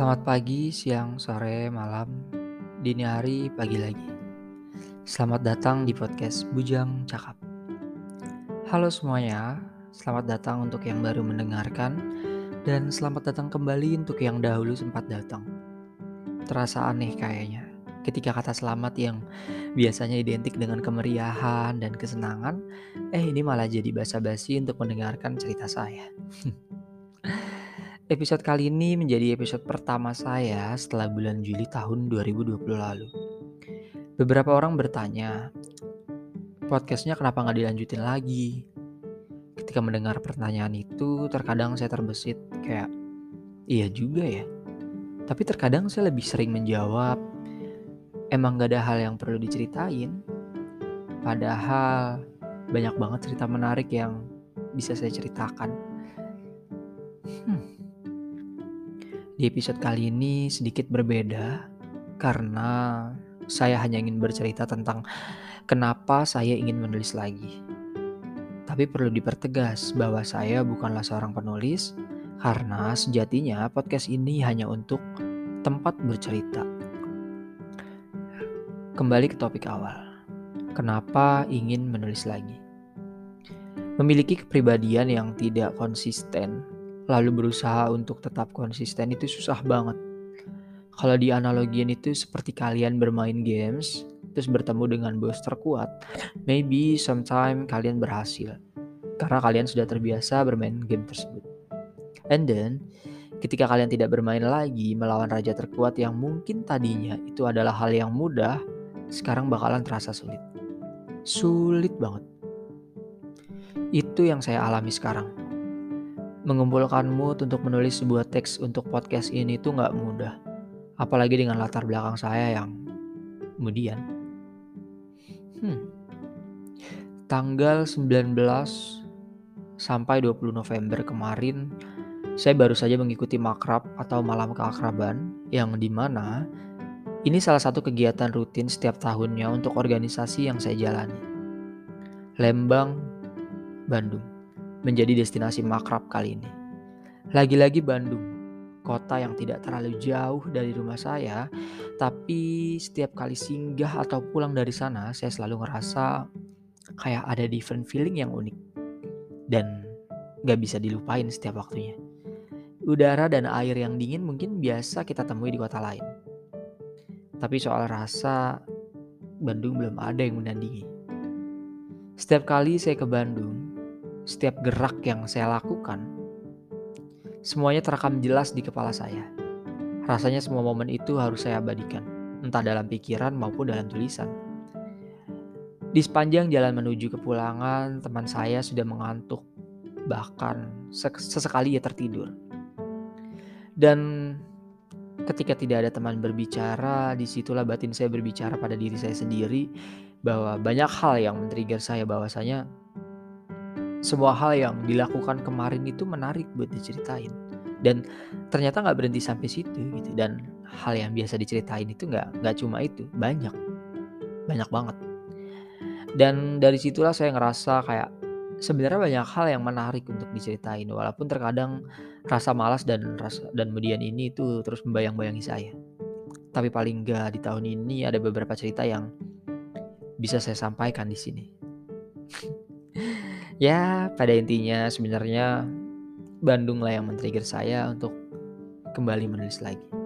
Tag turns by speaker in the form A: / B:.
A: Selamat pagi, siang, sore, malam, dini hari, pagi lagi. Selamat datang di podcast Bujang Cakap. Halo semuanya, selamat datang untuk yang baru mendengarkan dan selamat datang kembali untuk yang dahulu sempat datang. Terasa aneh kayaknya ketika kata selamat yang biasanya identik dengan kemeriahan dan kesenangan, eh ini malah jadi basa-basi untuk mendengarkan cerita saya. Episode kali ini menjadi episode pertama saya setelah bulan Juli tahun 2020 lalu. Beberapa orang bertanya, podcastnya kenapa nggak dilanjutin lagi? Ketika mendengar pertanyaan itu, terkadang saya terbesit kayak, iya juga ya. Tapi terkadang saya lebih sering menjawab, emang gak ada hal yang perlu diceritain. Padahal banyak banget cerita menarik yang bisa saya ceritakan. Di episode kali ini sedikit berbeda karena saya hanya ingin bercerita tentang kenapa saya ingin menulis lagi. Tapi perlu dipertegas bahwa saya bukanlah seorang penulis karena sejatinya podcast ini hanya untuk tempat bercerita. Kembali ke topik awal. Kenapa ingin menulis lagi? Memiliki kepribadian yang tidak konsisten lalu berusaha untuk tetap konsisten itu susah banget. Kalau di analogian itu seperti kalian bermain games, terus bertemu dengan bos terkuat, maybe sometime kalian berhasil. Karena kalian sudah terbiasa bermain game tersebut. And then, ketika kalian tidak bermain lagi melawan raja terkuat yang mungkin tadinya itu adalah hal yang mudah, sekarang bakalan terasa sulit. Sulit banget. Itu yang saya alami sekarang mengumpulkan mood untuk menulis sebuah teks untuk podcast ini tuh nggak mudah. Apalagi dengan latar belakang saya yang kemudian. Hmm. Tanggal 19 sampai 20 November kemarin, saya baru saja mengikuti makrab atau malam keakraban yang di mana ini salah satu kegiatan rutin setiap tahunnya untuk organisasi yang saya jalani. Lembang, Bandung menjadi destinasi makrab kali ini. Lagi-lagi Bandung, kota yang tidak terlalu jauh dari rumah saya, tapi setiap kali singgah atau pulang dari sana, saya selalu ngerasa kayak ada different feeling yang unik dan gak bisa dilupain setiap waktunya. Udara dan air yang dingin mungkin biasa kita temui di kota lain. Tapi soal rasa, Bandung belum ada yang menandingi. Setiap kali saya ke Bandung, setiap gerak yang saya lakukan, semuanya terekam jelas di kepala saya. Rasanya semua momen itu harus saya abadikan, entah dalam pikiran maupun dalam tulisan. Di sepanjang jalan menuju kepulangan, teman saya sudah mengantuk, bahkan sesekali ia tertidur. Dan ketika tidak ada teman berbicara, di situlah batin saya berbicara pada diri saya sendiri bahwa banyak hal yang men-trigger saya bahwasanya semua hal yang dilakukan kemarin itu menarik buat diceritain. Dan ternyata nggak berhenti sampai situ gitu. Dan hal yang biasa diceritain itu nggak nggak cuma itu banyak. Banyak banget. Dan dari situlah saya ngerasa kayak sebenarnya banyak hal yang menarik untuk diceritain. Walaupun terkadang rasa malas dan rasa dan kemudian ini itu terus membayang-bayangi saya. Tapi paling nggak di tahun ini ada beberapa cerita yang bisa saya sampaikan di sini Ya, pada intinya sebenarnya Bandung lah yang men-trigger saya untuk kembali menulis lagi.